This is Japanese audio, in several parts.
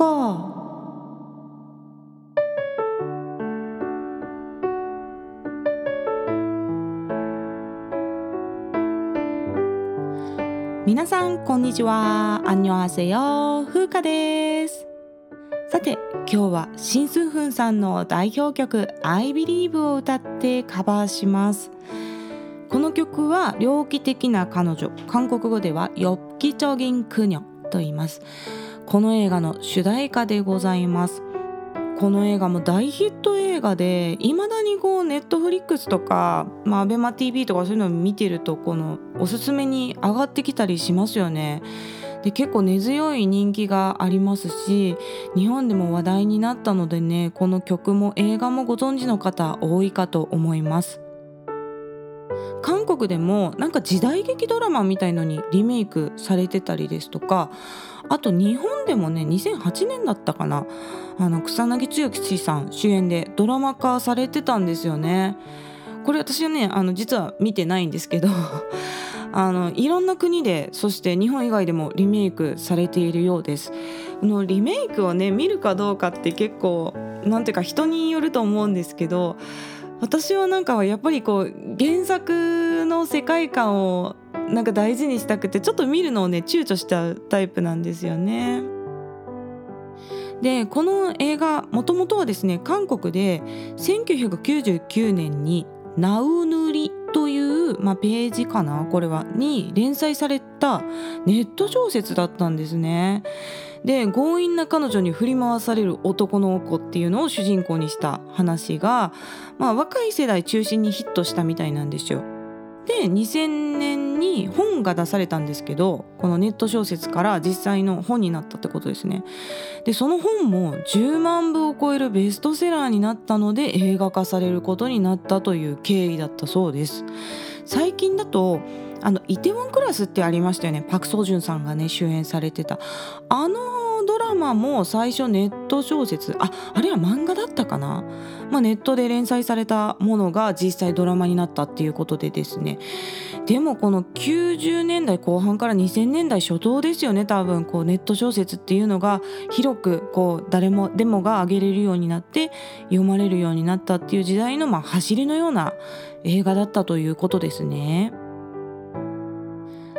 か皆さんこんにちは。アンニョアセヨ風花です。さて今日はシンスンフンさんの代表曲 I Believe を歌ってカバーします。この曲は猟奇的な彼女。韓国語ではヨッキチョギンクニョと言います。この映画の主題歌でございますこの映画も大ヒット映画でいまだにこうネットフリックスとか、まあ、アベマ t v とかそういうのを見てるとこのおすすめに上がってきたりしますよね。で結構根強い人気がありますし日本でも話題になったのでねこの曲も映画もご存知の方多いかと思います。韓国でもなんか時代劇ドラマみたいのにリメイクされてたりですとかあと日本でもね2008年だったかなあの草薙剛さん主演でドラマ化されてたんですよね。これ私はねあの実は見てないんですけど あのいろんな国でそして日本以外でもリメイクされているようです。このリメイクをね見るかどうかって結構なんていうか人によると思うんですけど私はなんかやっぱりこう原作の世界観をなんか大事にしたくてちょっと見るのをね躊躇しちゃうタイプなんですよね。でこの映画もともとはですね韓国で1999年に「ナウヌリ」という、まあ、ページかなこれはに連載されたネット小説だったんですね。で強引な彼女に振り回される男の子っていうのを主人公にした話が、まあ、若い世代中心にヒットしたみたいなんですよ。で2000年に本が出されたんですけどこのネット小説から実際の本になったってことですね。でその本も10万部を超えるベストセラーになったので映画化されることになったという経緯だったそうです。最近だとあのイテウォンクラスってありましたよね。パク・ソジュンさんがね主演されてた。あのドラマも最初ネット小説ああれは漫画だったかな、まあ、ネットで連載されたものが実際ドラマになったっていうことでですね。でもこの90年代後半から2000年代初頭ですよね多分こうネット小説っていうのが広くこう誰もでもが上げれるようになって読まれるようになったっていう時代のまあ走りのような映画だったということですね。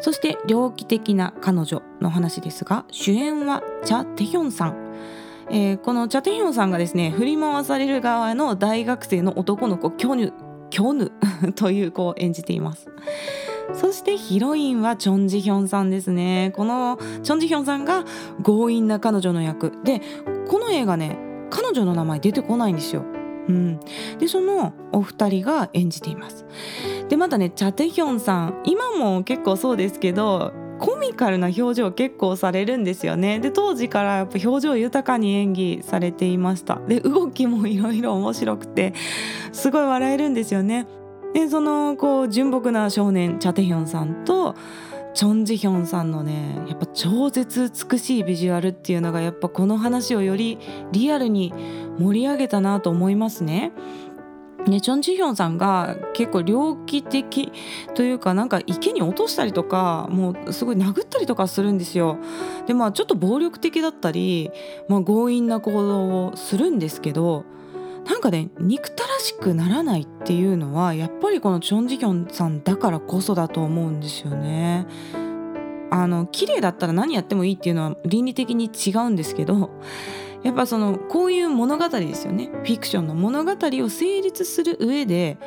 そして猟奇的な彼女の話ですが主演はチャ・テヒョンさん、えー、このチャ・テヒョンさんがですね振り回される側の大学生の男の子キョヌキョヌ という子を演じています。そしてヒロインはチョン・ジヒョンさんですね。このチョン・ジヒョンさんが強引な彼女の役。でこの映画ね彼女の名前出てこないんですよ。うん、でそのお二人が演じています。でまたねチャテヒョンさん。今も結構そうですけどコミカルな表情結構されるんですよね。で当時からやっぱ表情豊かに演技されていました。で動きもいろいろ面白くてすごい笑えるんですよね。でそのこう純朴な少年チャテヒョンさんとチョン・ジヒョンさんのねやっぱ超絶美しいビジュアルっていうのがやっぱこの話をよりリアルに盛り上げたなと思いますね。ね、チョン・ジヒョンさんが結構猟奇的というかなんか池に落としたりとかもうすごい殴ったりとかするんですよ。でまあちょっと暴力的だったり、まあ、強引な行動をするんですけどなんかね憎たらしくならないっていうのはやっぱりこのチョン・ジヒョンさんだからこそだと思うんですよね。あの綺麗だったら何やってもいいっていうのは倫理的に違うんですけどやっぱそのこういう物語ですよねフィクションの物語を成立する上で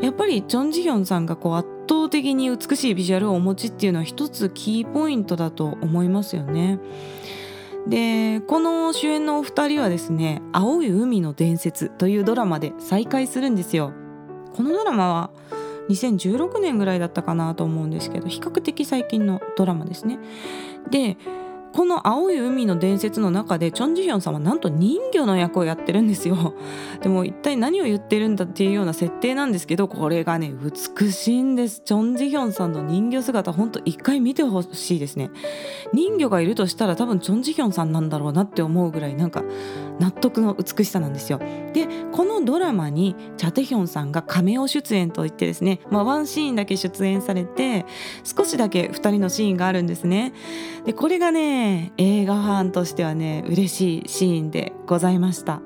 やっぱりチョン・ジヒョンさんがこう圧倒的に美しいビジュアルをお持ちっていうのは一つキーポイントだと思いますよね。でこの主演のお二人はですね「青い海の伝説」というドラマで再会するんですよ。このドラマは2016年ぐらいだったかなと思うんですけど比較的最近のドラマですね。でこの青い海の伝説の中でチョン・ジヒョンさんはなんと人魚の役をやってるんですよ。でも一体何を言ってるんだっていうような設定なんですけどこれがね美しいんです。チョン・ジヒョンさんの人魚姿ほんと一回見てほしいですね。人魚がいるとしたら多分チョン・ジヒョンさんなんだろうなって思うぐらいなんか納得の美しさなんですよ。でこのドラマにチャテヒョンさんがカメオ出演といってですね、まあ、ワンシーンだけ出演されて少しだけ2人のシーンがあるんですね。でこれがね映画ファンとしてはね嬉しいシーンでございました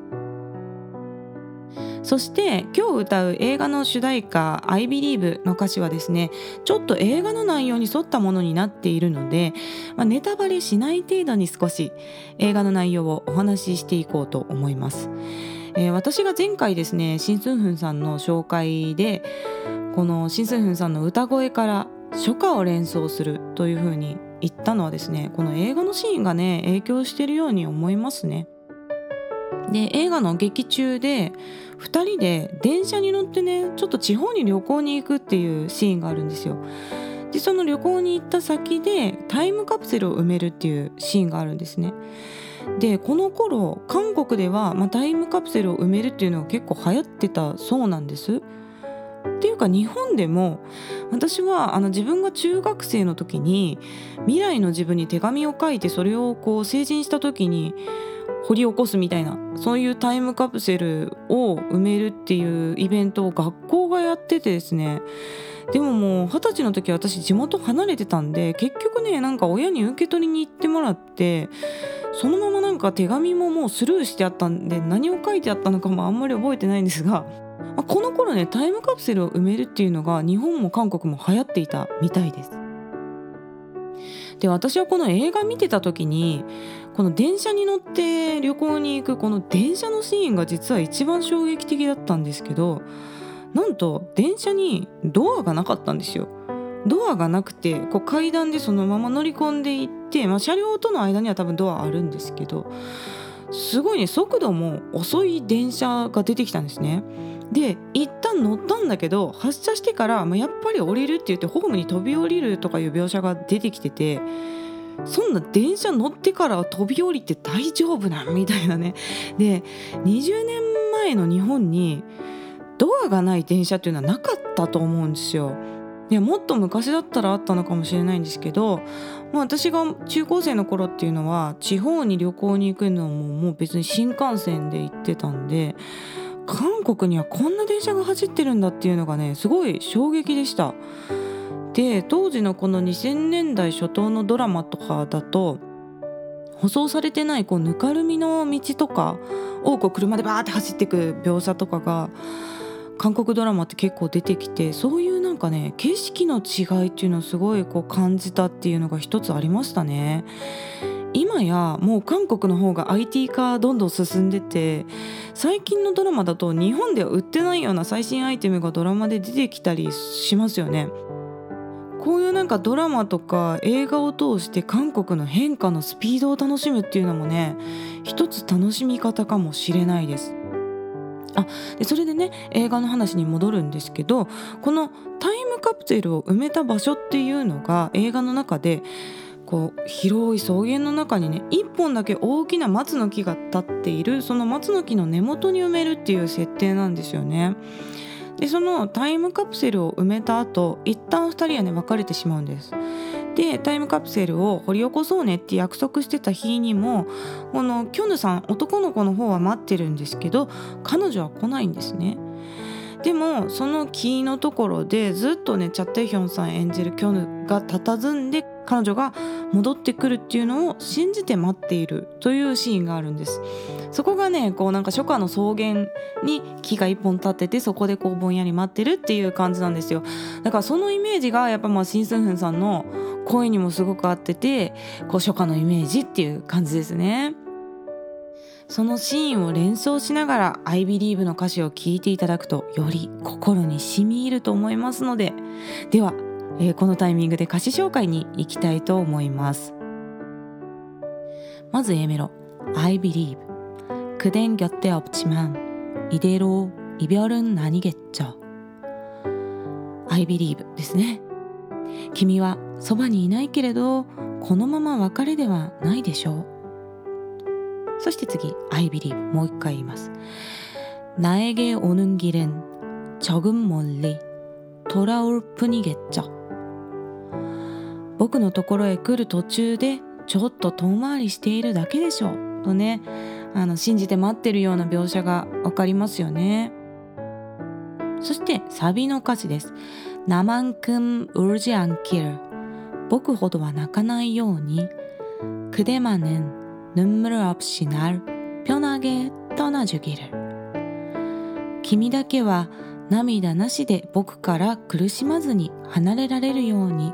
そして今日歌う映画の主題歌「I Believe」の歌詞はですねちょっと映画の内容に沿ったものになっているので、まあ、ネタバレしない程度に少し映画の内容をお話ししていこうと思います。えー、私が前回ですねシン・スンフンさんの紹介でこのシン・スンフンさんの歌声から初夏を連想するというふうに言ったのはですねこの映画のシーンがね影響してるように思いますね。で映画の劇中で2人で電車に乗ってねちょっと地方に旅行に行くっていうシーンがあるんですよ。でその旅行に行った先でタイムカプセルを埋めるっていうシーンがあるんですね。でこの頃韓国では、まあ、タイムカプセルを埋めるっていうのが結構流行ってたそうなんです。っていうか日本でも私はあの自分が中学生の時に未来の自分に手紙を書いてそれをこう成人した時に掘り起こすみたいなそういうタイムカプセルを埋めるっていうイベントを学校がやっててですね。でももう二十歳の時私地元離れてたんで結局ねなんか親に受け取りに行ってもらってそのままなんか手紙ももうスルーしてあったんで何を書いてあったのかもあんまり覚えてないんですが、この頃ねタイムカプセルを埋めるっていうのが日本も韓国も流行っていたみたいです。で私はこの映画見てた時にこの電車に乗って旅行に行くこの電車のシーンが実は一番衝撃的だったんですけどなんと電車にドアがなかったんですよ。ドアがなくてこう階段でそのまま乗り込んでいって、まあ、車両との間には多分ドアあるんですけどすごいね速度も遅い電車が出てきたんですね。で一旦乗ったんだけど発車してから、まあ、やっぱり降りるって言ってホームに飛び降りるとかいう描写が出てきててそんな電車乗ってから飛び降りて大丈夫なん？みたいなねで20年前の日本にドアがない電車っていうのはなかったと思うんですよ。でもっと昔だったらあったのかもしれないんですけど、まあ、私が中高生の頃っていうのは地方に旅行に行くのももう別に新幹線で行ってたんで韓国にはこんな電車が走ってるんだっていうのがねすごい衝撃でした。で当時のこの2000年代初頭のドラマとかだと舗装されてないこうぬかるみの道とかをこう車でバーって走っていく描写とかが韓国ドラマって結構出てきてそういうなんかね景色の違いっていうのをすごいこう感じたっていうのが一つありましたね。今やもう韓国の方が IT 化どんどん進んでて最近のドラマだと日本では売ってないような最新アイテムがドラマで出てきたりしますよね。こういうなんかドラマとか映画を通して韓国の変化のスピードを楽しむっていうのもね一つ楽しみ方かもしれないです。あでそれでね映画の話に戻るんですけどこのタイムカプセルを埋めた場所っていうのが映画の中でこう広い草原の中にね一本だけ大きな松の木が立っているその松の木の根元に埋めるっていう設定なんですよね。でそのタイムカプセルを埋めた後一旦2人はね別れてしまうんです。でタイムカプセルを掘り起こそうねって約束してた日にもこのキョヌさん男の子の方は待ってるんですけど彼女は来ないんですね。でもその木のところでずっとねチャッテヒョンさん演じるキョヌが佇んで彼女が戻ってくるっていうのを信じて待っているというシーンがあるんです。そこがねこうなんか初夏の草原に木が一本立っててそこでこうぼんやり待ってるっていう感じなんですよ。だからそのイメージがやっぱまあシン・スンフンさんの声にもすごく合っててこう初夏のイメージっていう感じですね。そのシーンを連想しながら「I believe」の歌詞を聴いていただくとより心に染み入ると思いますのでではえー、このタイミングで歌詞紹介に行きたいと思いますまず A メロ I believe 그댄 곁에 없지만 이대로 이별은 아니겠죠 I believe ですね君はそばにいないけれどこのまま別れではないでしょうそして次 I believe もう一回言います나에게오는길은조금멀리돌아올뿐이겠죠 僕のところへ来る途中でちょっと遠回りしているだけでしょうとね あの信じて待ってるような描写が分かりますよねそしてサビの歌詞です「나만큼울지않길」僕ほどは泣かないように「그대만은눈물없이날편하게떠나주기를」君だけは涙なしで僕から苦しまずに離れられるように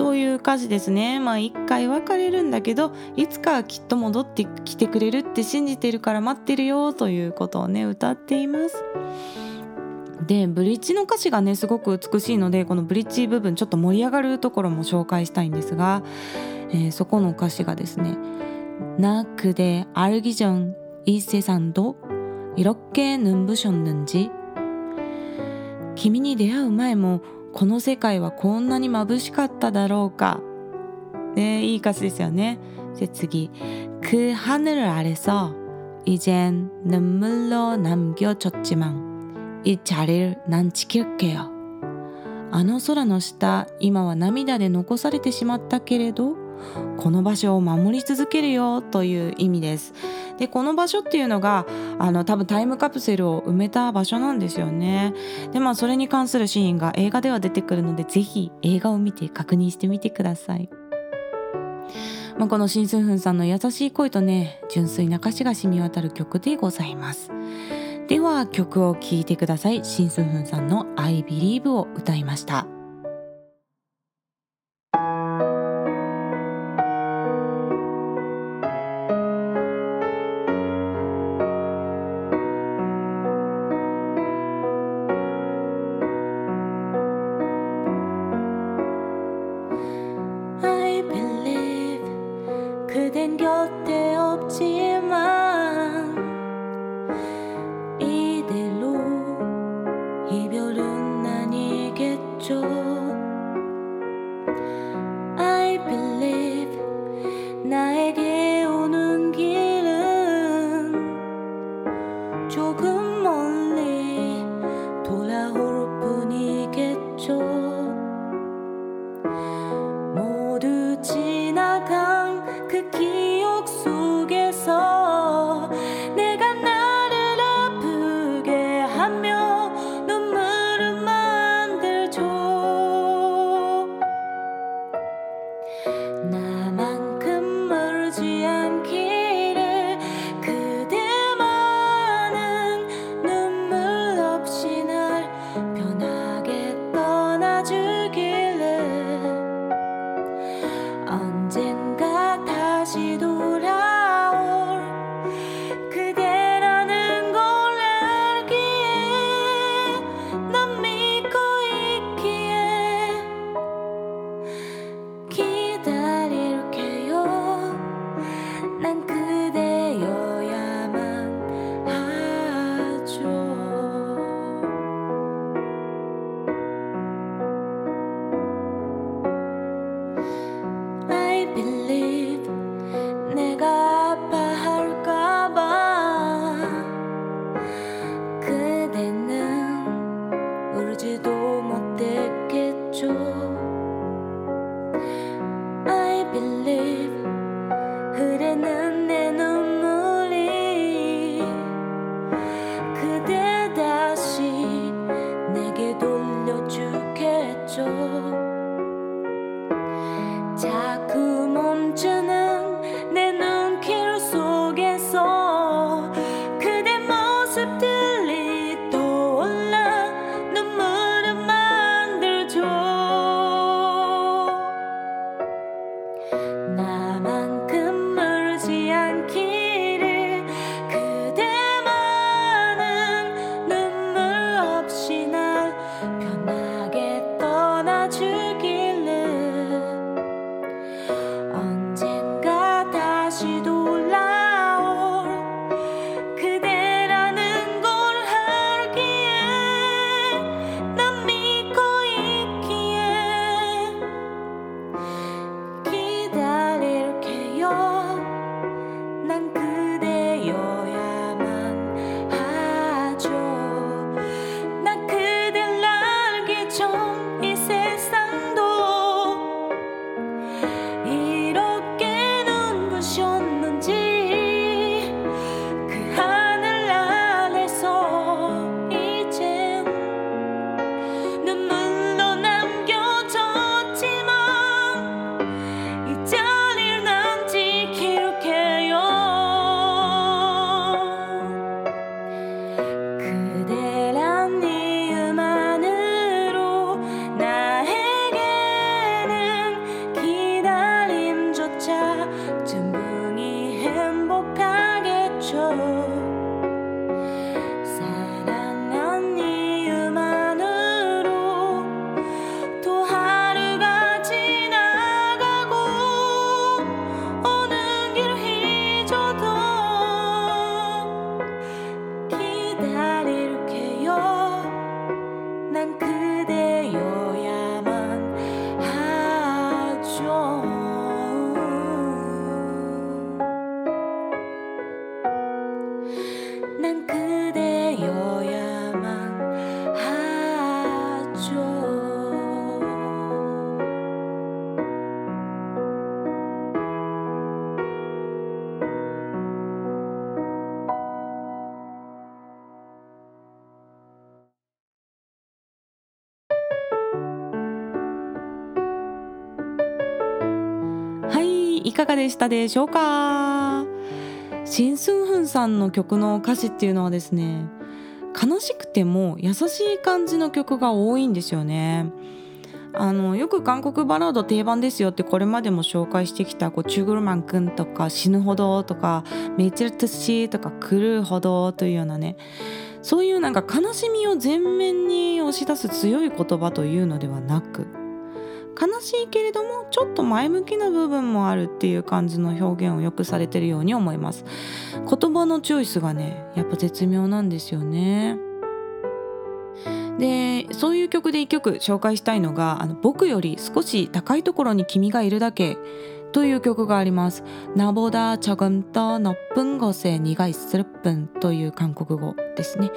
という歌詞ですね。まあ一回別れるんだけどいつかはきっと戻ってきてくれるって信じてるから待ってるよということをね歌っています。でブリッジの歌詞がねすごく美しいのでこのブリッジ部分ちょっと盛り上がるところも紹介したいんですが、えー、そこの歌詞がですね「나그대알기전이세상도이렇게눈부셨는지」君に出会う前も この世界はこんなに眩しかっただろうか。ね、いい歌詞ですよね。で次、그하늘아래서이젠눈물로남겨졌지만이자리를난지킬게요あの空の下、今は涙で残されてしまったけれど、この場所を守り続けるよという意味です。 でこの場所っていうのがあの多分タイムカプセルを埋めた場所なんですよね。でまあそれに関するシーンが映画では出てくるので是非映画を見て確認してみてください。まあ、このシン・スンフンさんの優しい声とね純粋な歌詞が染み渡る曲でございます。では曲を聴いてください。シン・スンフンさんの「I Believe」を歌いました。 지나간 그 길. believe. かがでしたでしょうか？シン・スンフンさんの曲の歌詞っていうのはですね悲しくても優しい感じの曲が多いんですよね。あのよく韓国バラード定番ですよってこれまでも紹介してきたこうチュグルマンくんとか死ぬほどとかメイチェルトシーとか狂うほどというようなねそういうなんか悲しみを前面に押し出す強い言葉というのではなく悲しいけれどもちょっと前向きな部分もあるっていう感じの表現をよくされてるように思います言葉のチョイスがねやっぱ絶妙なんですよねでそういう曲で1曲紹介したいのが「あの僕より少し高いところに君がいるだけ」という曲があります。나보다조금더높은곳에네가있을뿐という韓国語ですね。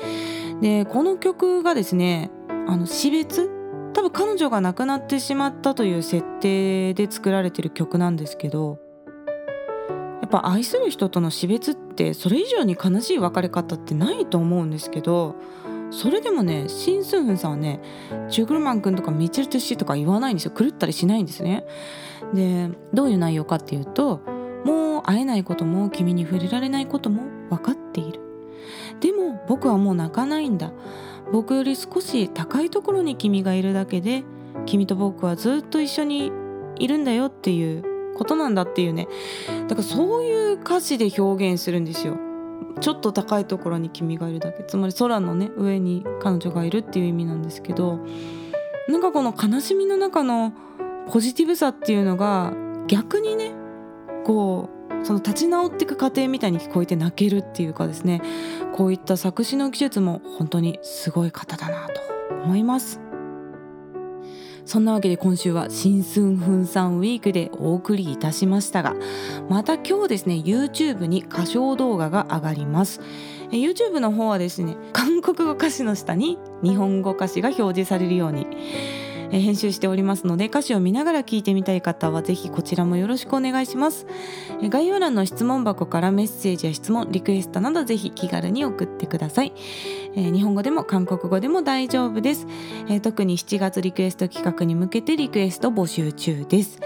でこの曲がですねあの死別 多分彼女が亡くなってしまったという設定で作られてる曲なんですけどやっぱ愛する人との死別ってそれ以上に悲しい別れ方ってないと思うんですけどそれでもねシン・スンフンさんはねジュグルマン君とかミチェル・トゥッシーとか言わないんですよ。狂ったりしないんですね。でどういう内容かっていうともう会えないことも君に触れられないことも分かっている。でも僕はもう泣かないんだ。僕より少し高いところに君がいるだけで君と僕はずっと一緒にいるんだよっていうことなんだっていうね。だからそういう歌詞で表現するんですよ。ちょっと高いところに君がいるだけ。つまり空のね上に彼女がいるっていう意味なんですけどなんかこの悲しみの中のポジティブさっていうのが逆にねこうその立ち直っていく過程みたいに聞こえて泣けるっていうかですねこういった作詞の技術も本当にすごい方だなと思います。そんなわけで今週は新春粉山ウィークでお送りいたしましたがまた今日ですね YouTube に歌唱動画が上がります。YouTube の方はですね韓国語歌詞の下に日本語歌詞が表示されるように。編集しておりますので歌詞を見ながら聞いてみたい方はぜひこちらもよろしくお願いします。概要欄の質問箱からメッセージや質問リクエストなどぜひ気軽に送ってください。日本語でも韓国語でも大丈夫です。特に7月リクエスト企画に向けてリクエスト募集中です。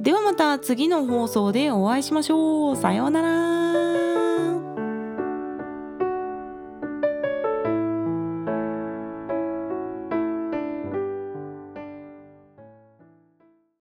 ではまた次の放送でお会いしましょう。さようなら。